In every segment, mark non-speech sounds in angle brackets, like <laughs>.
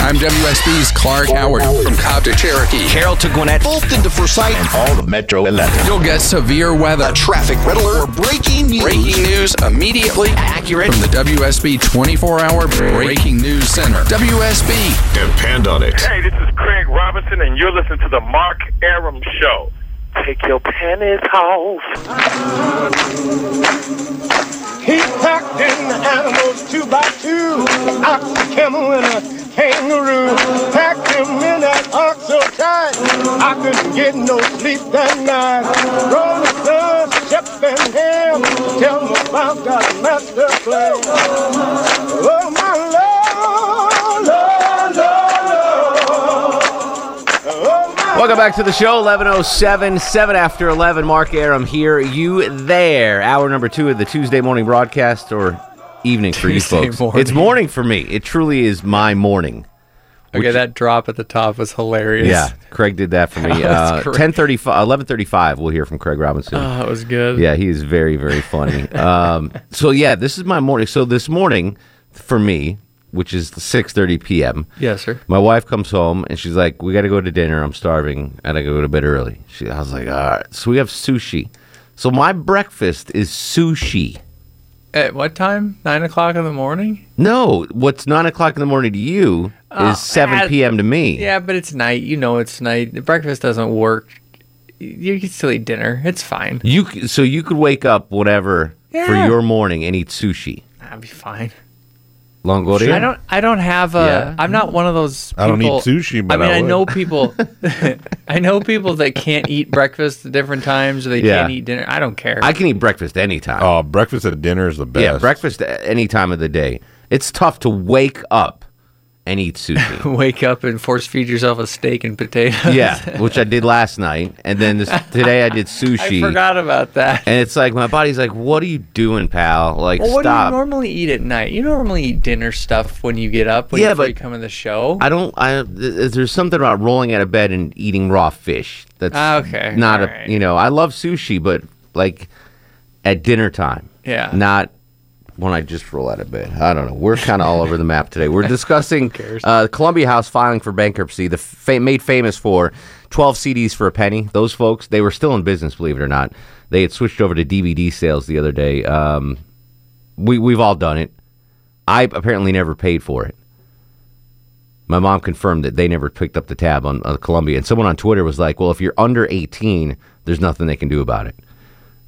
I'm WSB's Clark Howard from Cobb to Cherokee. Carroll to Gwinnett, Fulton to Forsyth, and all the Metro 11. You'll get severe weather, A traffic red alert, or breaking news. breaking news immediately, Accurate. from the WSB 24-hour Breaking News Center. WSB. Depend on it. Hey, this is Craig Robinson, and you're listening to the Mark Arum Show. Take your panties off. He packed in the animals two by two, ox, a camel, and a kangaroo. Packed him in that ox so tight, I couldn't get no sleep that night. Rolling Stones, Shep and Ham, tell me about that master plan. Welcome back to the show, 1107, 7 after 11. Mark Arum here, you there. Hour number two of the Tuesday morning broadcast, or evening for you folks. morning. It's morning for me. It truly is my morning. Okay, that drop at the top was hilarious. Yeah, Craig did that for me. <laughs> That Uh, 1035, 1135, we'll hear from Craig Robinson. Oh, that was good. Yeah, he is very, very funny. <laughs> um, so yeah, this is my morning. So this morning, for me, which is 6.30 p.m., Yes, sir. my wife comes home and she's like, "We got to go to dinner. I'm starving, and I gotta go to bed early." She, I was like, "All right." So we have sushi. So my breakfast is sushi. At what time? Nine o'clock in the morning? No, what's nine o'clock in the morning to you Oh, is seven uh, p.m. to me. Yeah, but it's night. You know it's night. The breakfast doesn't work. You can still eat dinner. It's fine. You so you could wake up whatever for your morning and eat sushi. I'll be fine. Longoria. I don't. I don't have a. Yeah. am not one of those. People, I don't eat sushi, but I mean, I I, know people. <laughs> <laughs> I know people that can't eat breakfast at different times, or they Yeah. can't eat dinner. I don't care. I can eat breakfast anytime. Oh, breakfast at dinner is the best. yeah, breakfast a- any time of the day. It's tough to wake up and eat sushi. <laughs> Wake up and force feed yourself a steak and potatoes. <laughs> yeah, which I did last night, and then this, today I did <laughs> sushi. I forgot about that. And it's like my body's like, "What are you doing, pal? Like, Well, what do you normally eat at night? You normally eat dinner stuff when you get up. When Yeah, you, but you come in the show. I don't. I th- there's something about rolling out of bed and eating raw fish. That's Ah, okay, Not a. alright. You know, I love sushi, but like at dinner time. Yeah. Not when I just roll out of bed. I don't know. We're kind of all over the map today. We're discussing <laughs> uh, Columbia House filing for bankruptcy. The fa- made famous for 12 CDs for a penny. Those folks, they were still in business, believe it or not. They had switched over to DVD sales the other day. Um, we we've all done it. I apparently never paid for it. My mom confirmed that they never picked up the tab on, on Columbia. And someone on Twitter was like, well, if you're under 18, there's nothing they can do about it.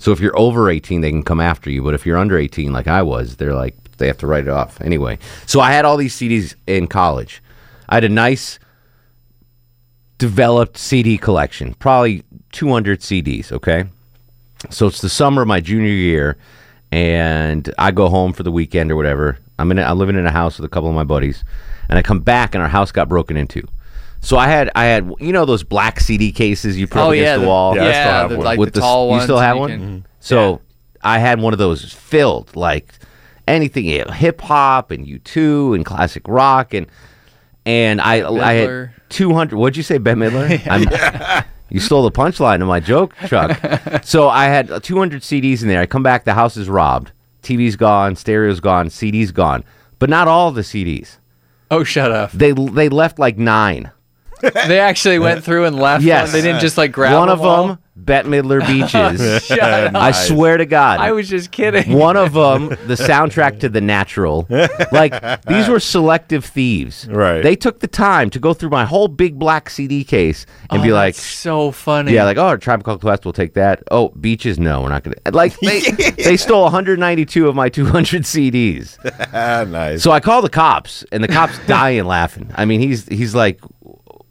So if you're over 18, they can come after you. But if you're under 18, like I was, they're like, they have to write it off. Anyway, so I had all these CDs in college. I had a nice developed CD collection, probably 200 CDs, okay? So it's the summer of my junior year, and I go home for the weekend or whatever. I'm in. A, I'm living in a house with a couple of my buddies, and I come back and our house got broken into. So I had I had you know those black CD cases you put oh up yeah, against the, wall. Yeah, I still have the, one. like With the the s- tall you still have you one? can- mm-hmm. So I had one of those filled like anything hip hop and U two and classic rock and and I I had two hundred. What'd you say, Bette Midler? <laughs> I'm- You stole the punchline of my joke, Chuck. <laughs> so I had 200 CDs in there. I come back, the house is robbed. TV's gone, stereo's gone, CD's gone, but not all the CDs. Oh, shut up. They they left like nine. They actually went through and left. Yes. one. They didn't just like grab One of all? them, Bette Midler <laughs> Beaches. Shut up. I swear to God. I was just kidding. One of them, the soundtrack to The Natural. <laughs> Like these were selective thieves. Right. They took the time to go through my whole big black CD case and Oh, be like, that's so funny. yeah, like oh, Tribe Called Quest will take that. Oh, Beaches, no, we're not gonna. <laughs> Like they they stole 192 of my 200 CDs. Ah, nice. So I call the cops, and the cops dying laughing. I mean, he's he's like,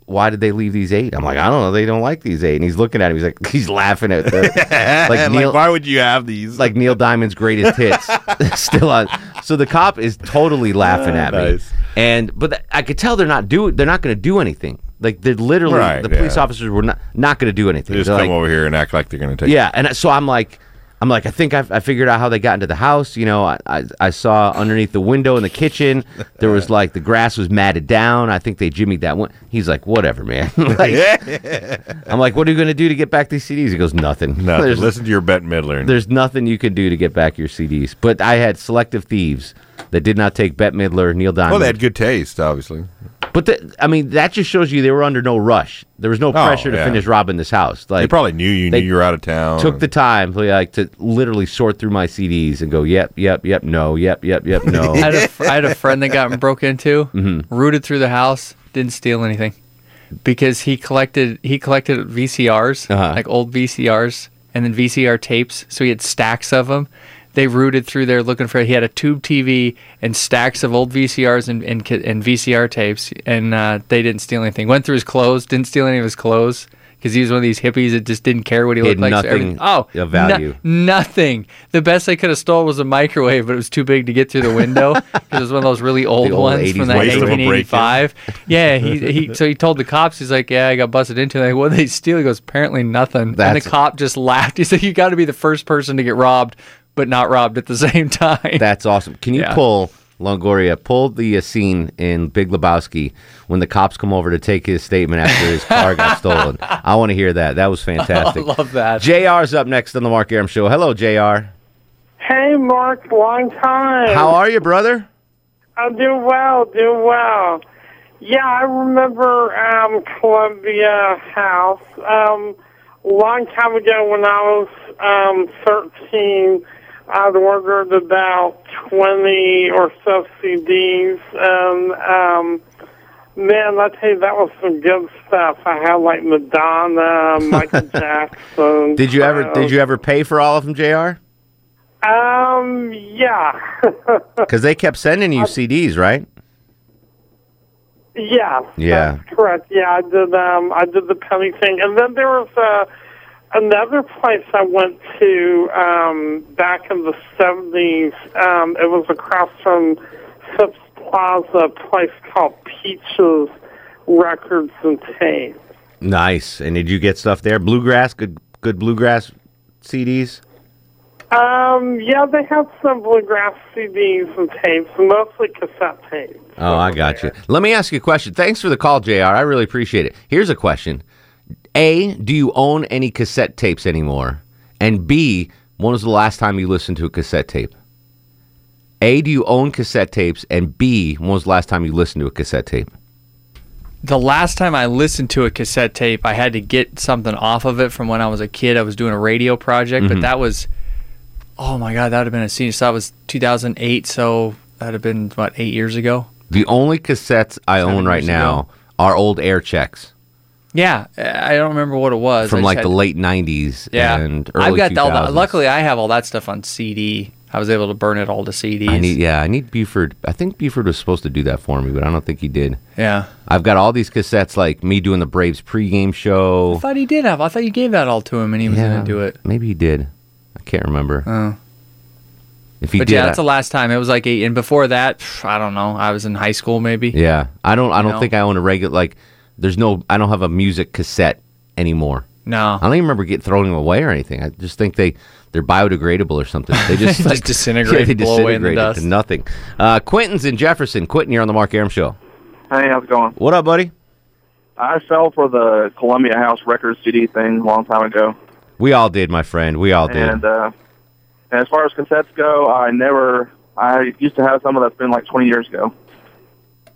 "Why did they leave these eight? I'm like, "I don't know. They don't like these eight. And he's looking at him. He's like, <laughs> he's laughing at the, <laughs> like like, why would you have these? like Neil Diamond's greatest hits <laughs> still on. so the cop is totally laughing ah, at me, and but th- I could tell they're not do they're not going to do anything. Like they're literally Right, the police yeah. officers were not not going to do anything. They just They're come like, over here and act like they're going to take. yeah, and so I'm like, I'm like, I think I've, I figured out how they got into the house. You know, I, I, I saw underneath the window in the kitchen there was like the grass was matted down. I think they jimmied that one. He's like, whatever, man. <laughs> like, I'm like, what are you going to do to get back these CDs? He goes, nothing. <laughs> Nothing. Listen to your Bette Midler. there's nothing you can do to get back your CDs. But I had selective thieves that did not take Bette Midler, Neil Diamond. well, they had good taste, obviously. But the, I mean, that just shows you they were under no rush. There was no pressure to Oh, yeah. finish robbing this house. Like They probably knew you. knew you were out of town. took the time like to literally sort through my CDs and go, yep, yep, yep, no, yep, yep, yep, no. <laughs> I had, a, fr- I had a friend that got <laughs> broke into, Mm-hmm. rooted through the house, didn't steal anything, because he collected he collected VCRs, Uh-huh. like old VCRs, and then VCR tapes. So he had stacks of them. They rooted through there looking for. it. He had a tube TV and stacks of old VCRs and and, and VCR tapes, and uh, they didn't steal anything. Went through his clothes, didn't steal any of his clothes. Because he was one of these hippies that just didn't care what he He looked like. nothing everything- oh, of value. no- nothing. The best they could have stole was a microwave, but it was too big to get through the window <laughs> because it was one of those really old, old ones 80s from of 1985. Yeah, he, he so he told the cops, he's like, "Yeah, I got busted into." it. Like, what did they steal? He goes, "Apparently nothing." and the cop just laughed. He said, "You got to be the first person to get robbed, but not robbed at the <laughs> same time." That's awesome. Can you Yeah. pull Longoria? Pull the uh, scene in Big Lebowski when the cops come over to take his statement after his car got <laughs> stolen. I want to hear that. That was <laughs> fantastic. I fantastic. love that. Jr's up next on the Mark Arum Show. Hello, Jr. Hey, Mark, long time. How are you, brother? I'm doing well, doing well. Yeah, I remember um, Columbia House. Um, a long time ago when I was um, 13, I'd ordered about 20 or so CDs. And, um, man, I tell you, that was some good stuff. I had like Madonna, <laughs> Michael Jackson. Did you ever did you ever pay for all of them, Jr? Um, yeah. <laughs> Because they kept sending you CDs, right? Yeah. Yeah. Correct. Yeah, I did. Um, I did the penny thing, and then there was uh, another place I went to um, back in the seventies. Um, it was across from Phipps Plaza, a place called Peaches Records and Tapes. Nice. And did you get stuff there? Bluegrass, good good bluegrass CDs. Um, yeah, they had some bluegrass CDs and tapes, mostly cassette tapes. Oh, I got you. Let me ask you a question. Thanks for the call, JR. I really appreciate it. Here's a question. A, do you own any cassette tapes anymore? And B, when was the last time you listened to a cassette tape? A, do you own cassette tapes? And B, when was the last time you listened to a cassette tape? The last time I listened to a cassette tape, I had to get something off of it from when I was a kid. I was doing a radio project, Mm-hmm. but that was, oh my God, that would have been a senior. So that was 2008. So that'd have been, what, eight years ago? The only cassettes I own right now ago. are old air checks Yeah. I don't remember what it was. From like had- the late 90s Yeah. and early I've got all the, 2000s. luckily I have all that stuff on CD. I was able to burn it all to CDs. I need, yeah, I need Buford. I think Buford was supposed to do that for me, but I don't think he did. yeah. I've got all these cassettes, like me doing the Braves pregame show. I thought he did have. I thought you gave that all to him and he was going to do it. Maybe he did. I can't remember. Oh. if he But did, yeah, I- that's the last time. It was like eight. And before that, I don't know. I was in high school maybe. yeah. I don't. I don't know? think I own a regular. Like, there's no. I don't have a music cassette anymore. No. I don't even remember get throwing them away or anything. I just think they they're biodegradable or something. They <laughs> just Just <laughs> like, disintegrate, they blow away in the disintegrate dust. into nothing. Uh, Quentin's in Jefferson. Quentin, you're on the Mark Arum show. Hey, how's it going? What up, buddy? I fell for the Columbia House Records CD thing a long time ago, We all did, my friend. We all did. and uh, and as far as cassettes go, I never. I used to have some of that's been like 20 years ago.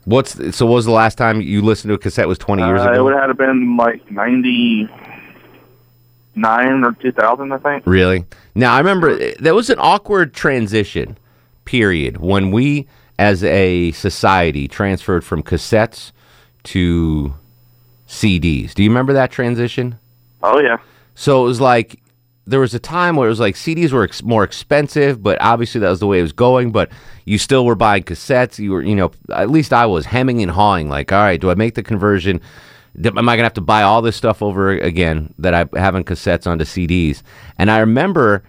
What's so? What was the last time you listened to a cassette? Was 20 years Uh, ago? It would have been like 99 or 2000, I think. Really? Now I remember that was an awkward transition period when we, as a society, transferred from cassettes to CDs. Do you remember that transition? Oh yeah. So it was like there was a time where it was like CDs were ex- more expensive, but obviously that was the way it was going. But you still were buying cassettes. You were, you know, at least I was hemming and hawing. Like, all right, do I make the conversion? Am I gonna have to buy all this stuff over again that I have in cassettes onto CDs? And I remember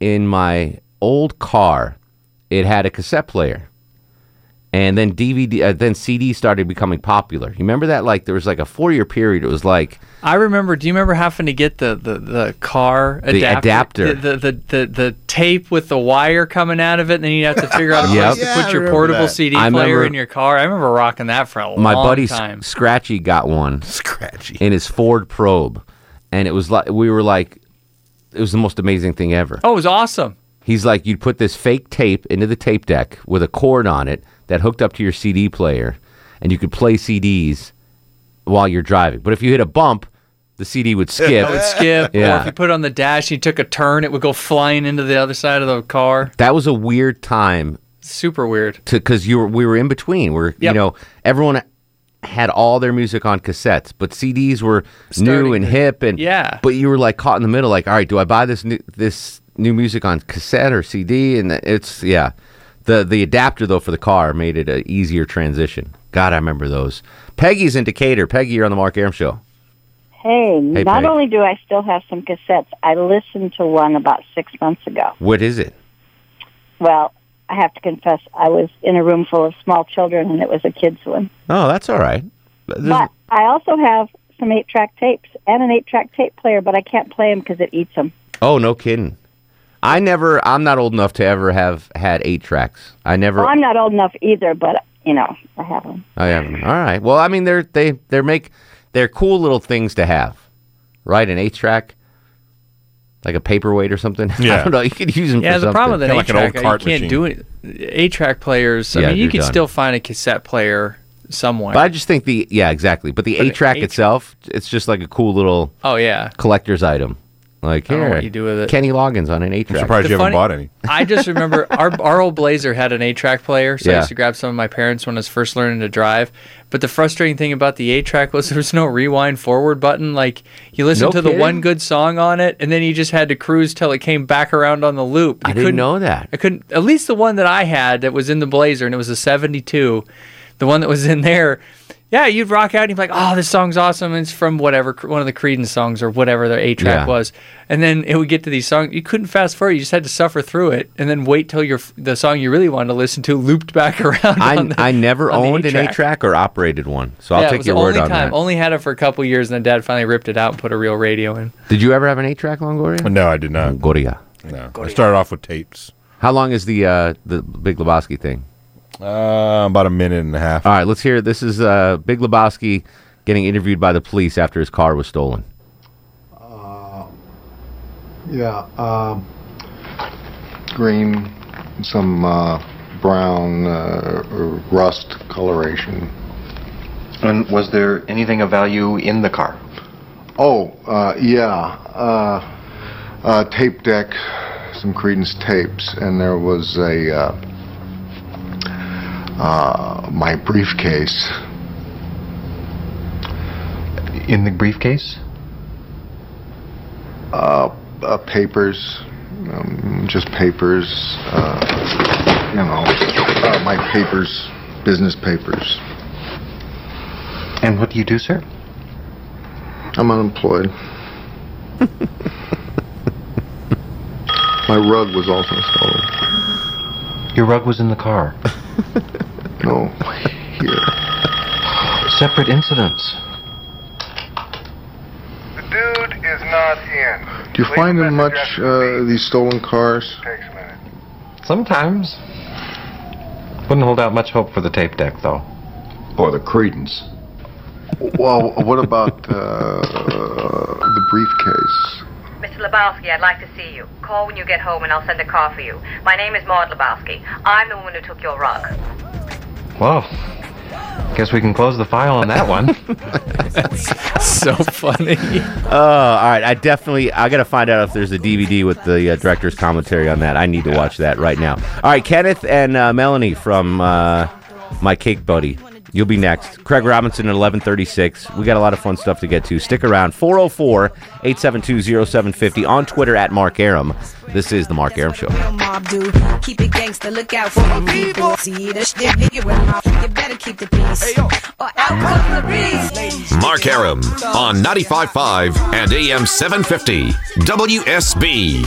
in my old car, it had a cassette player. And then DVD, uh, then CD started becoming popular. You remember that? Like there was like a four-year period. It was like I remember. Do you remember having to get the the, the car The adapter. the, the, the the the tape with the wire coming out of it, and then you have to figure out a <laughs> Yep. place Yeah, to I put your portable that. CD I player remember- in your car. I remember rocking that for a my long buddy time. S- Scratchy got one <laughs> Scratchy. in his Ford Probe, and it was like we were like, it was the most amazing thing ever. Oh, it was awesome. He's like, you'd put this fake tape into the tape deck with a cord on it that hooked up to your CD player, and you could play CDs while you're driving. But if you hit a bump, the CD would skip. It would skip, or Yeah. if you put it on the dash, and you took a turn, it would go flying into the other side of the car. that was a weird time Super weird. to because you were we were in between. We're you Yep. know everyone had all their music on cassettes, but CDs were new Starting and to- hip and Yeah. But you were like caught in the middle. Like, all right, do I buy this new this new music on cassette or CD? And it's yeah, the the adapter though for the car made it an easier transition. God, I remember those. Peggy's in Decatur. Peggy, you're on the Mark Arum show. Hey, Hey, not Peg. only do I still have some cassettes, I listened to one about six months ago. What is it? Well, I have to confess, I was in a room full of small children, and it was a kids' one. Oh, that's all right. There's- But I also have some eight-track tapes and an eight-track tape player, but I can't play them because it eats them. oh, no kidding. I never. I'm not old enough to ever have had eight tracks. I never. Well, I'm not old enough either, but you know, I have them. I haven't. All right. Well, I mean, they're they they're make they're cool little things to have, right? An eight track, like a paperweight or something. <laughs> Yeah. I don't know. You could use them. Yeah, for the problem with something. an Kinda like eight old track, you can't machine. do it. Eight track players. I Yeah, mean, you can done. still find a cassette player somewhere. But I just think the yeah exactly. But the eight track itself, it's just like a cool little oh yeah. collector's item. Like I don't know here, what you do with it. Kenny Loggins on an eight I'm track. surprised The you haven't funny- bought any. <laughs> I just remember <laughs> our our old Blazer had an eight track player, so I Yeah. used to grab some of my parents when I was first learning to drive. But the frustrating thing about the eight track was there was no rewind forward button. Like you listened No to the kidding? one good song on it, and then you just had to cruise till it came back around on the loop. I didn't couldn't- know that. I couldn't. At least the one that I had that was in the Blazer, and it was a '72. The one that was in there. Yeah, you'd rock out and you'd be like, "Oh, this song's awesome!" And it's from whatever one of the Creedence songs or whatever their eight track Yeah. was. And then it would get to these songs. You couldn't fast forward. You just had to suffer through it, and then wait till your the song you really wanted to listen to looped back <laughs> around. I on the, I never on owned an eight-track. eight track or operated one, so I'll yeah, take your word only on time. that. Only had it for a couple years, and then Dad finally ripped it out and put a real radio in. Did you ever have an eight track, Longoria? No, I did not. Longoria. No. I started off with tapes. How long is the uh, the Big Lebowski thing? Uh, about a minute and a half. All right, let's hear it. This is uh, Big Lebowski getting interviewed by the police after his car was stolen. Uh, yeah, um, green, some uh, brown uh, rust coloration. And was there anything of value in the car? Oh, uh, yeah, uh, uh, tape deck, some Creedence tapes, and there was a uh, my briefcase. In the briefcase? Uh, uh, papers, um, just papers. Uh, you know, uh, my papers, business papers. And what do you do, sir? I'm unemployed. <laughs> My rug was also stolen. Your rug was in the car. <laughs> No, here. Separate incidents. The dude is not in. Do you find in much uh, these stolen cars? Sometimes. Wouldn't hold out much hope for the tape deck, though. Or the Creedence? Well, what about uh, the briefcase? Mr. Lebowski, I'd like to see you. Call when you get home and I'll send a car for you. My name is Maud Lebowski. I'm the woman who took your rug. Well, guess we can close the file on that one. <laughs> That's so funny. Uh, all right, I definitely I got to find out if there's a DVD with the uh, director's commentary on that. I need to watch that right now. All right, Kenneth and uh, Melanie from uh, My Cake Buddy. You'll be next. Craig Robinson at 1136. We got a lot of fun stuff to get to. Stick around. 404-872-0750 on Twitter at Mark Arum. This is the Mark Arum Show. Keep it gangster, look out for the people. See the shit, nigga, with my- you better keep the peace. Or out comes the breeze. Mark Arum on 95.5 and AM 750 WSB.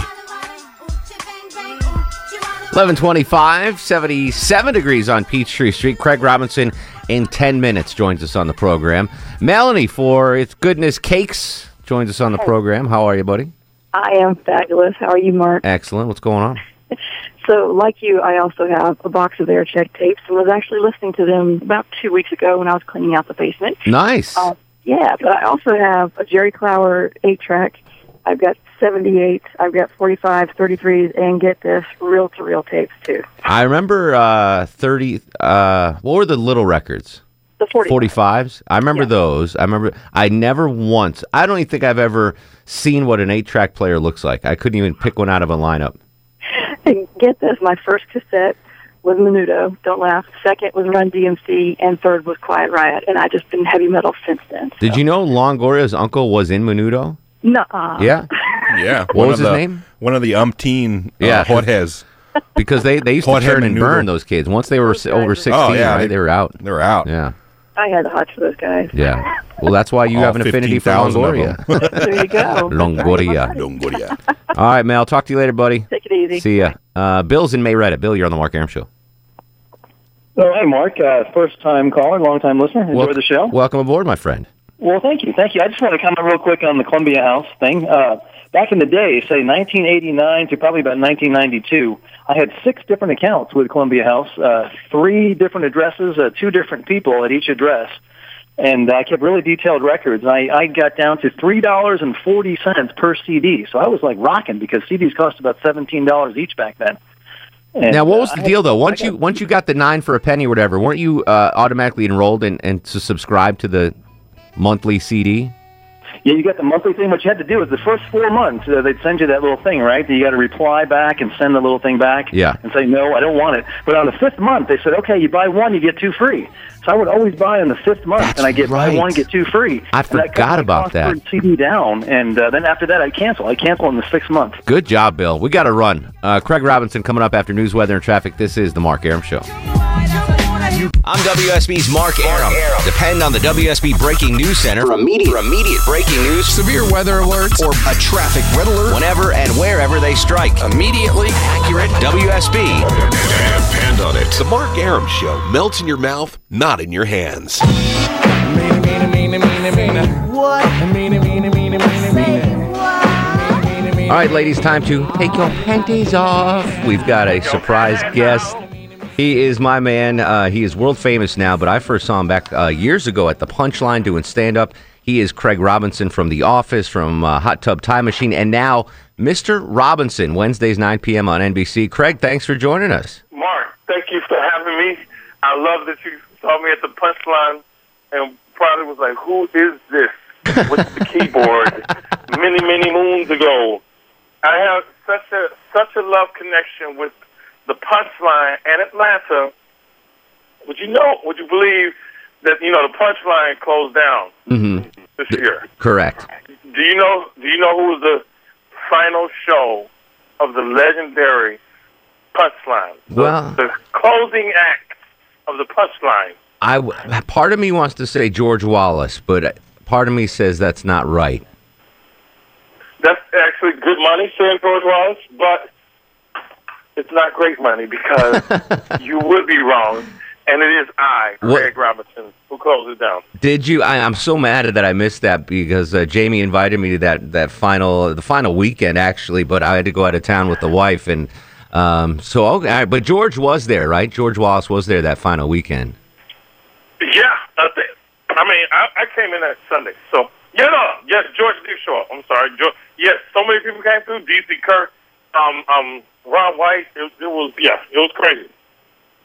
1125, 77 degrees on Peachtree Street. Craig Robinson in 10 minutes joins us on the program. Melanie for It's Goodness Cakes joins us on the program. How are you, buddy? I am fabulous. How are you, Mark? Excellent. What's going on? <laughs> So, like you, I also have a box of air check tapes and was actually listening to them about two weeks ago when I was cleaning out the basement. Nice. Uh, yeah, but I also have a Jerry Clower 8 track. I've got 78, I've got 45, 33s, and get this, reel to reel tapes too. I remember uh, 30. Uh, what were the little records? The 45. 45s. I remember those. I remember. I never once. I don't even think I've ever seen what an eight-track player looks like. I couldn't even pick one out of a lineup. <laughs> And get this, my first cassette was Menudo, don't laugh. Second was Run DMC, and third was Quiet Riot. And I've just been heavy metal since then. Did you know Longoria's uncle was in Menudo? Nuh-uh. Yeah. Yeah. What one was of his the- name? One of the umpteen Yeah. uh, hotheads. Because they, they used to turn and Menudo. burn those kids. Once they were s- over 16, Oh, yeah, right? they- They, were out. They were out. Yeah. I had the hots for those guys. Yeah. Well, that's why you All have an affinity for 15,000 Longoria. <laughs> there you go. <laughs> Longoria. Longoria. All right, Mel. Talk to you later, buddy. Take it easy. See ya. Uh, Bill's in Marietta. Bill, you're on the Mark Arum Show. Oh, hi, Mark. Uh, first time caller, long time listener. Enjoy Wel- the show. Welcome aboard, my friend. Well, thank you. Thank you. I just want to comment real quick on the Columbia House thing. Uh, back in the day, say 1989 to probably about 1992, I had six different accounts with Columbia House, uh, three different addresses, uh, two different people at each address. And I kept really detailed records. I, I got down to $3.40 per CD. So I was like rocking because CDs cost about $17 each back then. And, now, what was uh, the deal though? Once you once you got the nine for a penny or whatever, weren't you uh, automatically enrolled and and to subscribe to the monthly CD? Yeah, you got the monthly thing. What you had to do is the first four months, uh, they'd send you that little thing, right? You got to reply back and send the little thing back. Yeah. And say, no, I don't want it. But on the fifth month, they said, okay, you buy one, you get two free. So I would always buy on the fifth month, and I get buy one, get two free. I And that forgot my about that. CD down, and uh, then after that, I cancel. I cancel in the sixth month. Good job, Bill. We got to run. Uh, Craig Robinson coming up after news, weather, and traffic. This is the Mark Arum Show. I'm WSB's Mark Arum. Depend on the WSB Breaking News Center for immediate, for immediate breaking news, severe weather alerts, or a traffic red alert whenever and wherever they strike. Immediately accurate WSB. Depend on it. The Mark Arum Show melts in your mouth, not in your hands. All right, ladies, time to take your panties off. We've got a surprise guest. He is my man. Uh, he is world famous now, but I first saw him back uh, years ago at the Punchline doing stand up. He is Craig Robinson from The Office, from uh, Hot Tub Time Machine, and now Mr. Robinson, Wednesdays, 9 p.m. on NBC. Craig, thanks for joining us. Mark, thank you for having me. I love that you saw me at the punchline and probably was like, who is this with the <laughs> keyboard many, many moons ago? I have such a such a love connection with the punchline and Atlanta. Would you know? Would you believe that you know the punchline closed down Mm-hmm. this year? Correct. Do you know? Do you know who was the final show of the legendary punchline? Well- the closing act of the punchline. I part of me wants to say George Wallace, but part of me says that's not right. That's actually good money, saying George Wallace, but it's not great money because <laughs> you would be wrong, and it is I, What- Craig Robinson, who closed it down. Did you? I, I'm so mad that I missed that because uh, Jamie invited me to that that final the final weekend actually, but I had to go out of town with the wife and um, so okay. but George was there, right? George Wallace was there that final weekend. Yeah, I, think, I mean, I, I came in that Sunday, so yeah, no, yes, George did show up. I'm sorry, George. Yes, so many people came through. DC Kirk, um, um, Ron White. It, it was yeah, it was crazy.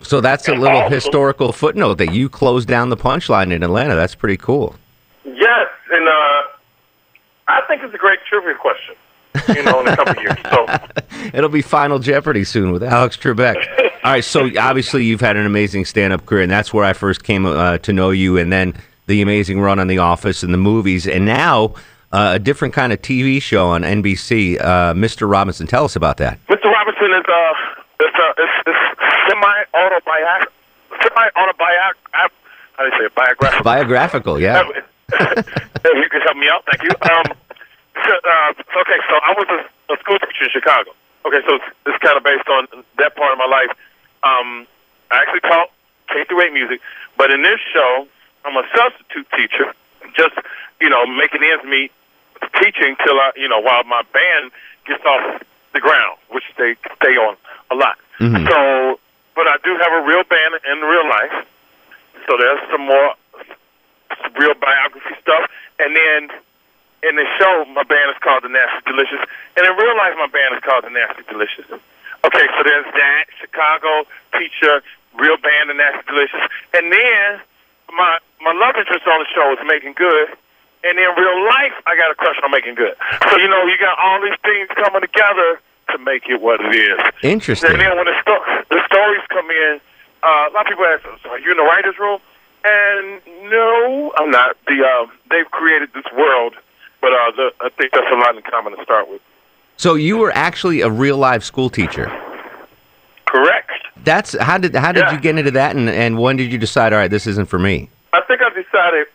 So that's a little historical footnote that you closed down the punchline in Atlanta. That's pretty cool. Yes, and uh, I think it's a great trivia question. You know, in a couple years. So <laughs> It'll be Final Jeopardy soon with Alex Trebek. <laughs> All right, so obviously you've had an amazing stand-up career, and that's where I first came uh, to know you, and then the amazing run on The Office and the movies, and now uh, a different kind of TV show on NBC. Uh, Mr. Robinson, tell us about that. Mr. Robinson is a it's uh, it's, it's semi autobiographical, semi autobiographical. How do you say it? Biographical. Biographical, yeah. if you could help me out, thank you. Um, so, uh, okay, so I was a, a school teacher in Chicago, Okay, so it's, it's kind of based on that part of my life. Um, I actually taught K through eight music, but in this show, I'm a substitute teacher, just you know making ends meet, teaching till I you know while my band gets off the ground, which they stay on a lot. Mhm. So, but I do have a real band in real life, so there's some more real biography stuff, and then in the show, my band is called the Nasty Delicious, and in real life, my band is called the Nasty Delicious. Okay, so there's that Chicago teacher, real band, the Nasty Delicious, and then my my love interest on the show is Meagan Good, and in real life, I got a crush on Meagan Good. So you know, you got all these things coming together to make it what it is. Interesting. And then when the, sto- the stories come in, uh, a lot of people ask, so "Are you in the writers' room?" And no, I'm not. The uh, they've created this world, but uh, the, I think that's a lot in common to start with. So you were actually a real life school teacher. Correct. That's how did how did Yeah. you get into that, and and when did you decide? All right, this isn't for me. I think I decided,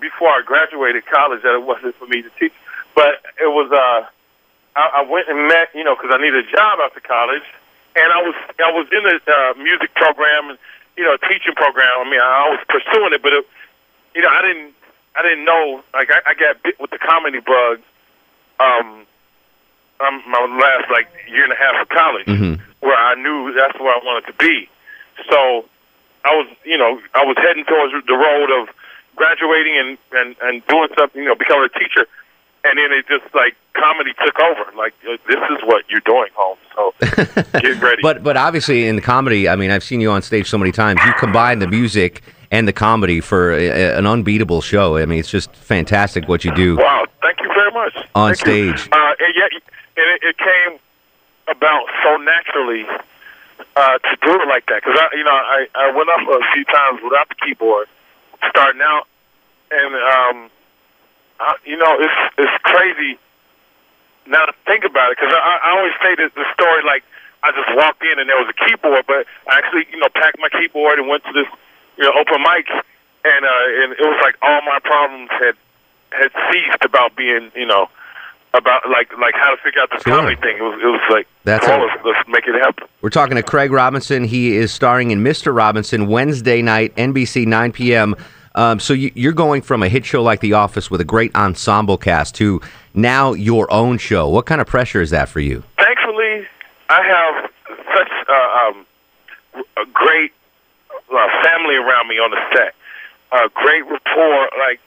before I graduated college, that it wasn't for me to teach. But it was. Uh, I, I went and met, you know, because I needed a job after college, and I was I was in the uh, music program and you know teaching program. I mean, I was pursuing it, but it, you know, I didn't I didn't know. Like I, I got bit with the comedy bug. Um, um, my last like year and a half of college, Mm-hmm. where I knew that's where I wanted to be. So I was, you know, I was heading towards the road of graduating and and and doing something, you know, becoming a teacher. And then it just like comedy took over. Like uh, this is what you're doing, home. So <laughs> get ready. But but obviously in the comedy, I mean, I've seen you on stage so many times. You combine the music and the comedy for a, a- an unbeatable show. I mean, it's just fantastic what you do. Wow, thank you very much. On Thank stage. Uh, and yet, and it, it came about so naturally uh, to do it like that. Because I, you know, I, I went up a few times without the keyboard, starting out, and um, I, you know, it's it's crazy now to think about it. Because I, I always say that the story like I just walked in and there was a keyboard, but I actually, you know, packed my keyboard and went to this, you know, open mic, and uh, and it was like all my problems had had ceased about being, you know, about like like how to figure out the Sure. comedy thing. It was it was like, That's oh, a- let's, make it happen. We're talking to Craig Robinson. He is starring in Mr. Robinson Wednesday night, NBC 9 p.m. Um, so you, you're going from a hit show like The Office with a great ensemble cast to now your own show. What kind of pressure is that for you? Thankfully, I have such uh, um, a great uh, family around me on the set. Uh, great rapport. Like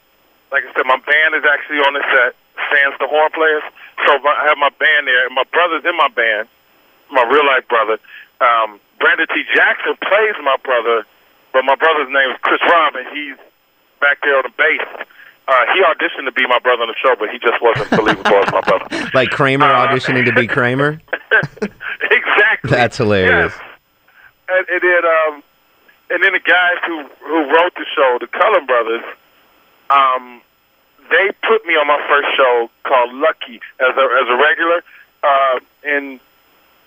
like I said, my band is actually on the set. Sans the horn players. So I have my band there, and my brother's in my band. My real life brother. Um, Brandon T. Jackson plays my brother, but my brother's name is Chris Robb, and he's back there on the bass. Uh, he auditioned to be my brother on the show, but he just wasn't <laughs> believable as my brother. Like Kramer Uh, auditioning to be Kramer? <laughs> exactly. That's hilarious. And, and then, um, and then the guys who who wrote the show, the Cullen brothers, um, they put me on my first show called Lucky as a as a regular uh, in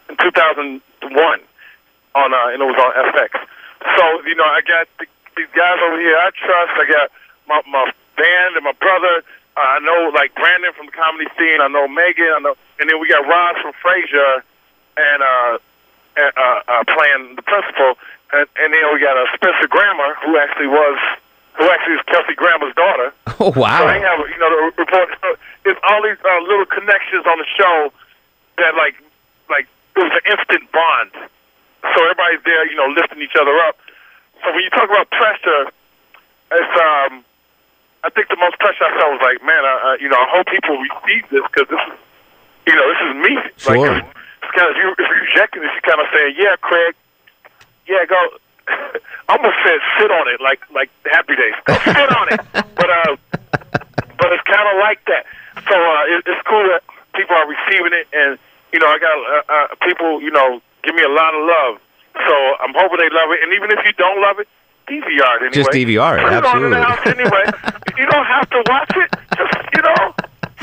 in 2001 on uh, and it was on FX. So you know, I got the, these guys over here I trust. I got my my band and my brother. Uh, I know like Brandon from the comedy scene. I know Megan. I know, and then we got Roz from Frasier, and uh, and, uh, uh, playing the principal, and, and then we got uh, Spencer Grammer, who actually was, who actually is Kelsey Grammer's daughter. <laughs> Oh, wow. So they have, you know, the report. So it's all these uh, little connections on the show that, like, like it was an instant bond. So everybody's there, you know, lifting each other up. So when you talk about pressure, it's um, I think the most pressure I felt was like, man, I, I, you know, I hope people receive this because this is, you know, this is me. Like, Sure. it's kind of if you if you're rejecting this, you're kind of saying, yeah, Craig, yeah, go. I almost said sit on it, like like Happy Days. Go sit on it. <laughs> But uh, but it's kind of like that. So uh, it, it's cool that people are receiving it, and you know, I got uh, uh, people, you know, give me a lot of love. So I'm hoping they love it, and even if you don't love it, DVR it anyway. Just DVR it, Put it on in the house anyway. <laughs> you don't have to watch it. Just you know,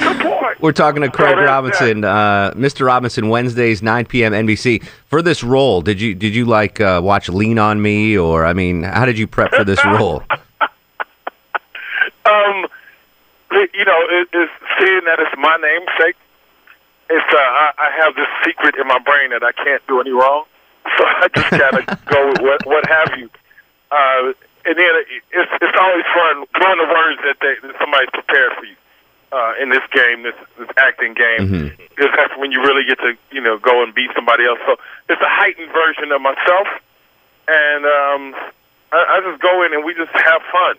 support. We're talking to Craig Robinson, uh, Mr. Robinson, Wednesdays, 9 p.m. NBC. For this role, did you did you like uh, watch Lean on Me, or I mean, how did you prep for this role? <laughs> Um, you know, it, it's seeing that it's my namesake, it's uh, I, I have this secret in my brain that I can't do any wrong, <laughs> so I just gotta <laughs> go with what what have you. Uh, and then it's it's always fun doing the words that they that somebody's prepared for you uh, in this game, this this acting game. Mm-hmm. Because that's when you really get to you know go and beat somebody else. So it's a heightened version of myself, and um, I, I just go in and we just have fun.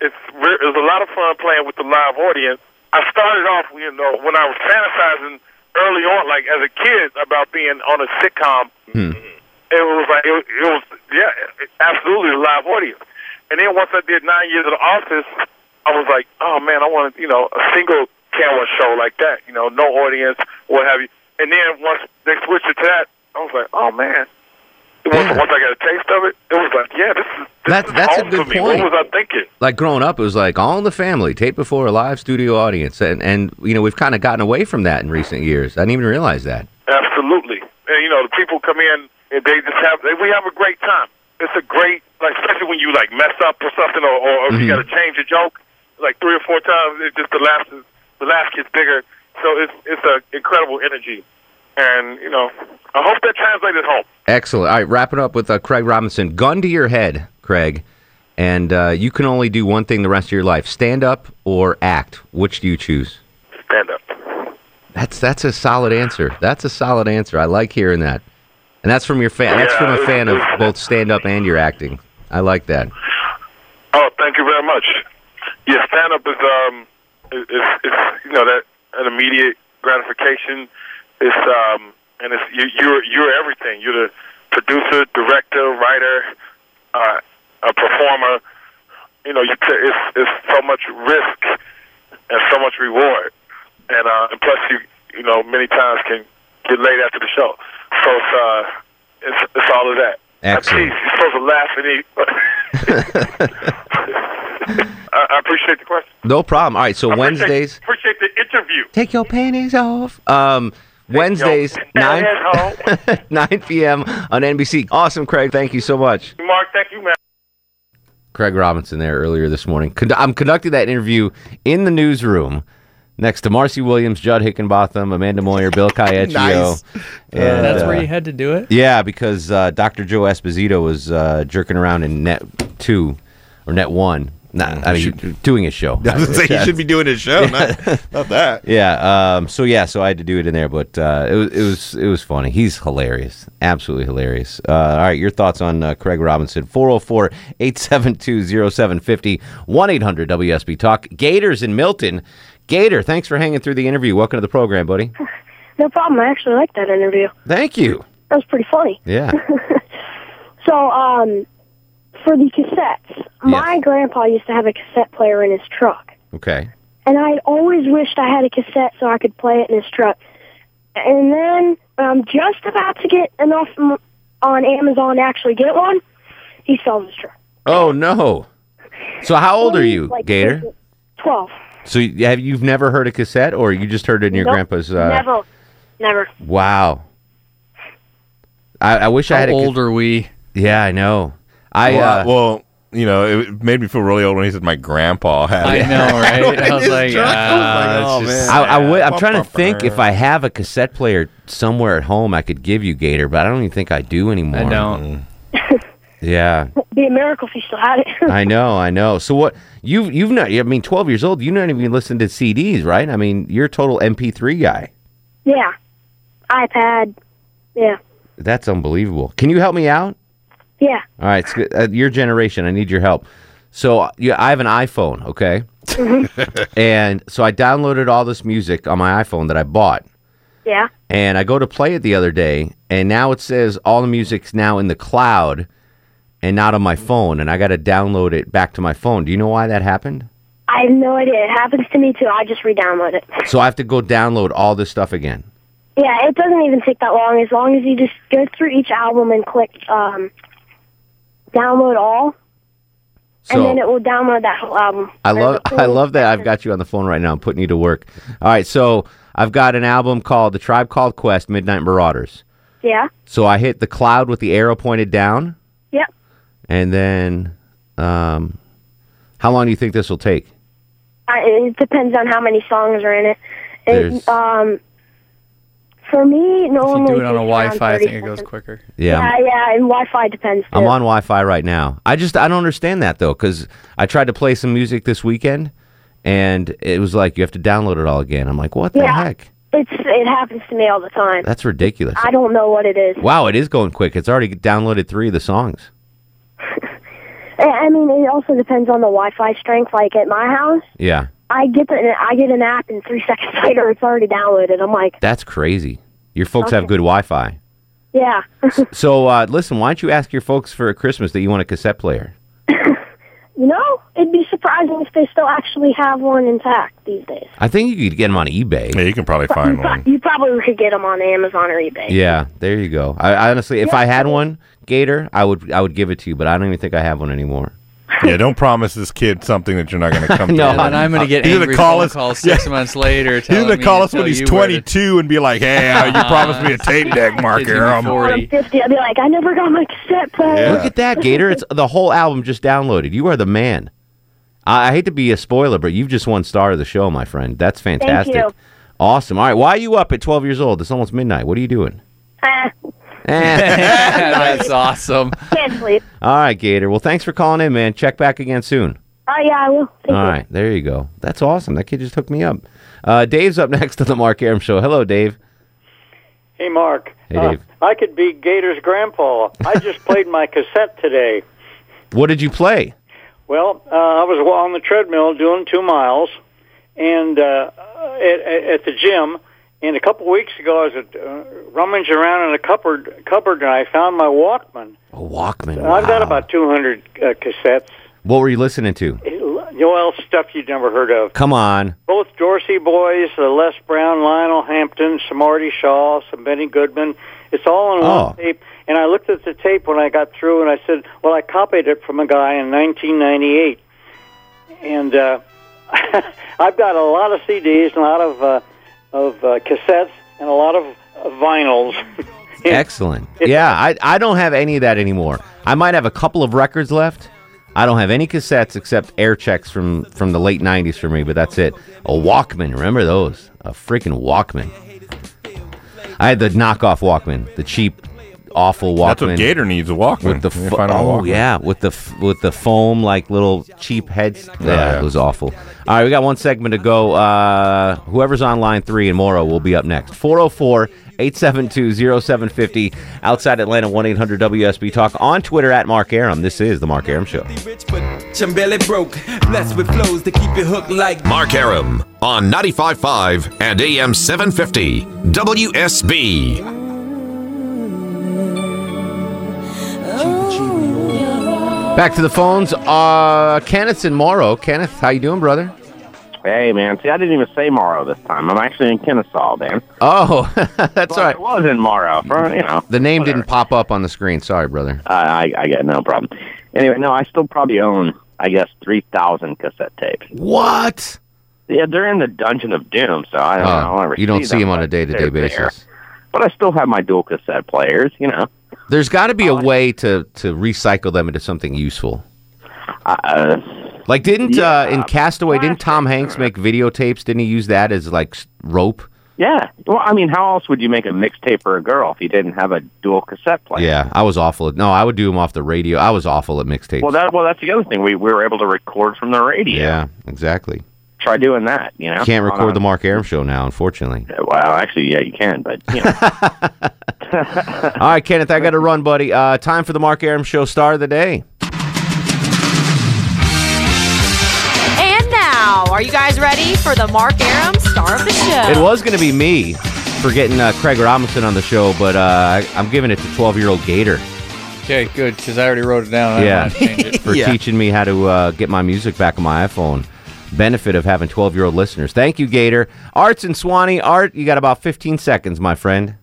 It's re- it was a lot of fun playing with the live audience. I started off, you know, when I was fantasizing early on, like as a kid, about being on a sitcom. It was like it, it was yeah, absolutely a live audience. And then once I did nine years of the office, I was like, oh man, I want you know a single camera show like that, you know, no audience, what have you. And then once they switched it to that, I was like, oh man. Once, once I got a taste of it, it was like, yeah, this is this That's- is that's a good for me. point. What was I thinking? Like growing up, it was like all in the family, tape before a live studio audience, and and you know we've kind of gotten away from that in recent years. I didn't even realize that. Absolutely. And you know, the people come in and they just have they, we have a great time. It's a great like especially when you like mess up or something or, or if you Mhm. got to change a joke like three or four times. It just the laugh is, the laugh gets bigger. So it's it's a incredible energy, and you know I hope that translated home. Excellent. All right, wrapping up with uh, Craig Robinson. Gun to your head, Craig, and uh, you can only do one thing the rest of your life: stand up or act. Which do you choose? Stand up. That's that's a solid answer. That's a solid answer. I like hearing that, and that's from your fan. That's from a fan of both stand up and your acting. I like that. Oh, thank you very much. Yeah, stand up is um is, is you know that an immediate gratification. It's um and it's you you're you're everything. You're the producer, director, writer, uh, a performer. You know, you t- it's it's so much risk and so much reward, and uh, and plus you you know many times can get laid after the show. So it's uh it's it's all of that. Excellent. Jeez, you're supposed to laugh and eat. <laughs> <laughs> I, I appreciate the question. No problem. All right, so I appreciate- Wednesdays. Appreciate the interview. Take your panties off. Um, Wednesdays, nine <laughs> nine p.m. on NBC. Awesome, Craig. Thank you so much. Mark, thank you, man. Craig Robinson there earlier this morning. I'm conducting that interview in the newsroom next to Marcy Williams, Judd Hickenbotham, Amanda Moyer, Bill <laughs> Caiaccio. Nice. And, That's where uh, you had to do it. Yeah, because uh, Dr. Joe Esposito was uh, jerking around in Net 2 or Net 1. Not, I mean, doing a show. I was gonna say, he should be doing his show, not- <laughs> not that. Yeah. Um, so yeah. So I had to do it in there, but uh, it was it was it was funny. He's hilarious, absolutely hilarious. Uh, all right, your thoughts on uh, Craig Robinson? 404-872-0750, 1-800 WSB Talk. Gators in Milton. Gator, thanks for hanging through the interview. Welcome to the program, buddy. <sighs> No problem. I actually liked that interview. Thank you. That was pretty funny. Yeah. <laughs> So, um, for the cassettes, my grandpa used to have a cassette player in his truck, Okay. and I always wished I had a cassette so I could play it in his truck. And then I'm just about to get enough m- on Amazon to actually get one. He sells his truck. Oh no. So how old are you, Like, Gator? Twelve. So you- have you've never heard a cassette, or you just heard it in your Nope. grandpa's? Uh, Never. Never. Wow. I, I wish I How had. A, old are we? Yeah, I know. I well, uh, well, you know, it made me feel really old when he said my grandpa had. I it. know, right? <laughs> I was His like, truck. I was ah, oh it's just man. I, I w- I'm trying to think if I have a cassette player somewhere at home I could give you, Gator, but I don't even think I do anymore. I don't. <laughs> Yeah, Be a miracle if you still had it. <laughs> I know, I know. So what you've you've not? I mean, 12 years old. You not even listened to CDs, right? I mean, you're a total MP3 guy. yeah. iPad. Yeah. That's unbelievable. Can you help me out? Yeah. All right, it's. Uh, your generation. I need your help. So uh, yeah, I have an iPhone, okay, <laughs> and so I downloaded all this music on my iPhone that I bought. Yeah. and I go to play it the other day, and now it says all the music's now in the cloud and not on my phone, and I got to download it back to my phone. Do you know why that happened? I have no idea. It happens to me too. I just re-download it. <laughs> So I have to go download all this stuff again. Yeah, it doesn't even take that long. As long as you just go through each album and click um, download all, and then it will download that whole album. I love cool- I love that I've got you on the phone right now. I'm putting you to work. All right, so I've got an album called The Tribe Called Quest Midnight Marauders. Yeah. So I hit the cloud with the arrow pointed down, Yep. and then um, how long do you think this will take? I, it depends on how many songs are in it. It um, For me, If normally. you do it on a Wi-Fi, I think it goes quicker. Yeah, Yeah, yeah, and Wi-Fi depends too. I'm on Wi-Fi right now. I just I don't understand that though because I tried to play some music this weekend, and it was like you have to download it all again. I'm like, what the Yeah. heck? It's it happens to me all the time. That's ridiculous. I don't know what it is. Wow, it is going quick. It's already downloaded three of the songs. <laughs> I- I mean, it also depends on the Wi-Fi strength. Like at my house, Yeah, I get the I get an app, and three <laughs> seconds later, it's already downloaded. I'm like, that's crazy. Your folks have good Wi-Fi. yeah. So uh, listen, why don't you ask your folks for a Christmas that you want a cassette player? <laughs> you know, it'd be surprising if they still actually have one intact these days. I think you could get them on eBay. Yeah, you can probably you, find pro- one. you probably could get them on Amazon or eBay. Yeah, there you go. I, I honestly, if I had one Gator, I would I would give it to you, but I don't even think I have one anymore. Yeah, don't promise this kid something that you're not going to come <laughs> No, to. And I'm going to get He's angry call phone us, calls six months later. He's going to call us when he's you where to- 22 and be like, "Hey, uh, you promised me a tape <laughs> deck, Mark Kids gonna be Arum." 40. I'm 50. I'd be like, I never got my cassette player. Look at that, Gator! It's the whole album just downloaded. You are the man. I, I hate to be a spoiler, but you've just won star of the show, my friend. That's fantastic. you. Awesome. All right, why are you up at 12 years old? It's almost midnight. What are you doing? Ah, <laughs> That's awesome. can't sleep. All right, Gator. Well, thanks for calling in, man. Check back again soon. Oh yeah, I will. Thank All you. right, there you go. That's awesome. That kid just hooked me up. Uh, Dave's up <laughs> next to the Mark Arum Show. Hello, Dave. Hey, Mark. Hey, Uh, Dave. I could be Gator's grandpa. I just <laughs> played my cassette today. What did you play? Well, uh, I was on the treadmill doing two miles, and uh, at, at at the gym. And a couple weeks ago, I was uh, rummaging around in a cupboard, cupboard, and I found my Walkman. A Walkman. I've got about 200 uh, cassettes. What were you listening to? Noel stuff you'd never heard of. Come on. Both Dorsey boys, uh, Les Brown, Lionel Hampton, some Artie Shaw, some Benny Goodman. It's all on Oh. one tape. And I looked at the tape when I got through, and I said, "Well, I copied it from a guy in 1998." And uh, <laughs> I've got a lot of CDs, and a lot of uh, of uh, cassettes, and a lot of uh, vinyls. <laughs> Excellent. Yeah, I, I don't have any of that anymore. I might have a couple of records left. I don't have any cassettes except air checks from, from the late 90s for me, but that's it. A Walkman. Remember those? A freaking Walkman. I had the knockoff Walkman, the cheap, awful Walkman. That's what Gator needs, a Walkman. With the You fo- find him a oh Walkman. yeah, with the f- with the foam like little cheap heads. Yeah, yeah. it was awful. All right, we got one segment to go. Uh, whoever's on line three and Morrow will be up next. 404 872 0750 outside Atlanta 1 800 WSB Talk on Twitter at Mark Arum. This is the Mark Arum Show. I'm belly broke, blessed with flows to keep you hooked like Mark Arum on 95.5 and AM 750 WSB. Back to the phones. Uh, Kenneth's in Morrow. Kenneth, how you doing, brother? Hey, man. See, I didn't even say Morrow this time. I'm actually in Kennesaw, man. Oh, <laughs> that's all right. It was in Morrow, for, you know. The name didn't pop up on the screen. Sorry, brother. I, I, I get no problem. Anyway, no, I still probably own, I guess, 3,000 cassette tapes. What? Yeah, they're in the Dungeon of Doom, so I don't know. I'll Oh, ever you don't see them, him on a day-to-day they're there. basis. But I still have my dual cassette players, you know. There's got to be a way to to recycle them into something useful. Uh, like didn't uh, in Castaway didn't Tom Hanks make videotapes? Didn't he use that as like rope? Yeah. Well, I mean, how else would you make a mixtape for a girl if you didn't have a dual cassette player? Yeah, I was awful at. No, I would do them off the radio. I was awful at mixtapes. Well, that well, that's the other thing. We we were able to record from the radio. yeah, exactly. Try doing that. You know, Can't record a- the Mark Arum show now, unfortunately. Well, actually, yeah, you can, but you know. <laughs> All right, Kenneth, I got to run, buddy. Uh, time for the Mark Arum show star of the day. And now, are you guys ready for the Mark Arum star of the show? It was going to be me for getting uh, Craig Robinson on the show, but uh, I, I'm giving it to 12 year old Gator. Okay, good, because I already wrote it down. I yeah, want to change it. <laughs> for teaching me how to uh, get my music back on my iPhone. Benefit of having 12 year old listeners. Thank you, Gator. Art's and Suwanee. Art, you got about 15 seconds, my friend.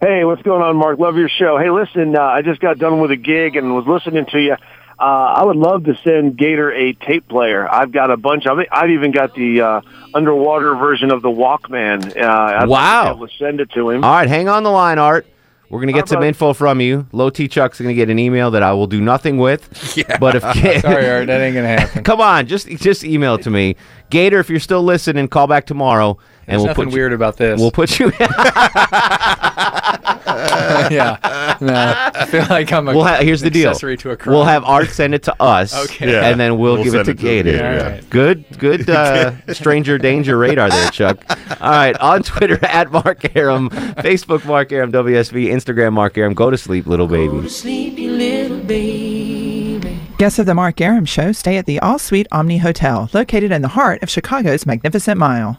Hey, what's going on, Mark? Love your show. Hey, listen, uh, I just got done with a gig and was listening to you. Uh, I would love to send Gator a tape player. I've got a bunch of it. I've even got the uh, underwater version of the Walkman. Uh, I'd Wow. to send it to him. All right, hang on the line, Art. We're gonna get Bye, some bud. info from you. Low T Chuck's gonna get an email that I will do nothing with. <laughs> Yeah. But if <laughs> Sorry, Art, that ain't gonna <laughs> happen. come on, just just email it to me, Gator. If you're still listening, call back tomorrow, and There's we'll nothing put weird about this. We'll put you. <laughs> yeah. No, I feel like I'm a We'll ha- here's the deal. accessory to a crime. We'll have Art send it to us, Okay. Yeah. and then we'll, We'll give it send to it to Gator. Gator, yeah. Alright. Good, good uh, <laughs> stranger danger radar there, Chuck. All right, on Twitter <laughs> at Mark Arum, Facebook Mark Arum WSB, Instagram Mark Arum. Go to sleep, little baby. Sleepy little baby. Guests of the Mark Arum Show stay at the All Suite Omni Hotel, located in the heart of Chicago's Magnificent Mile.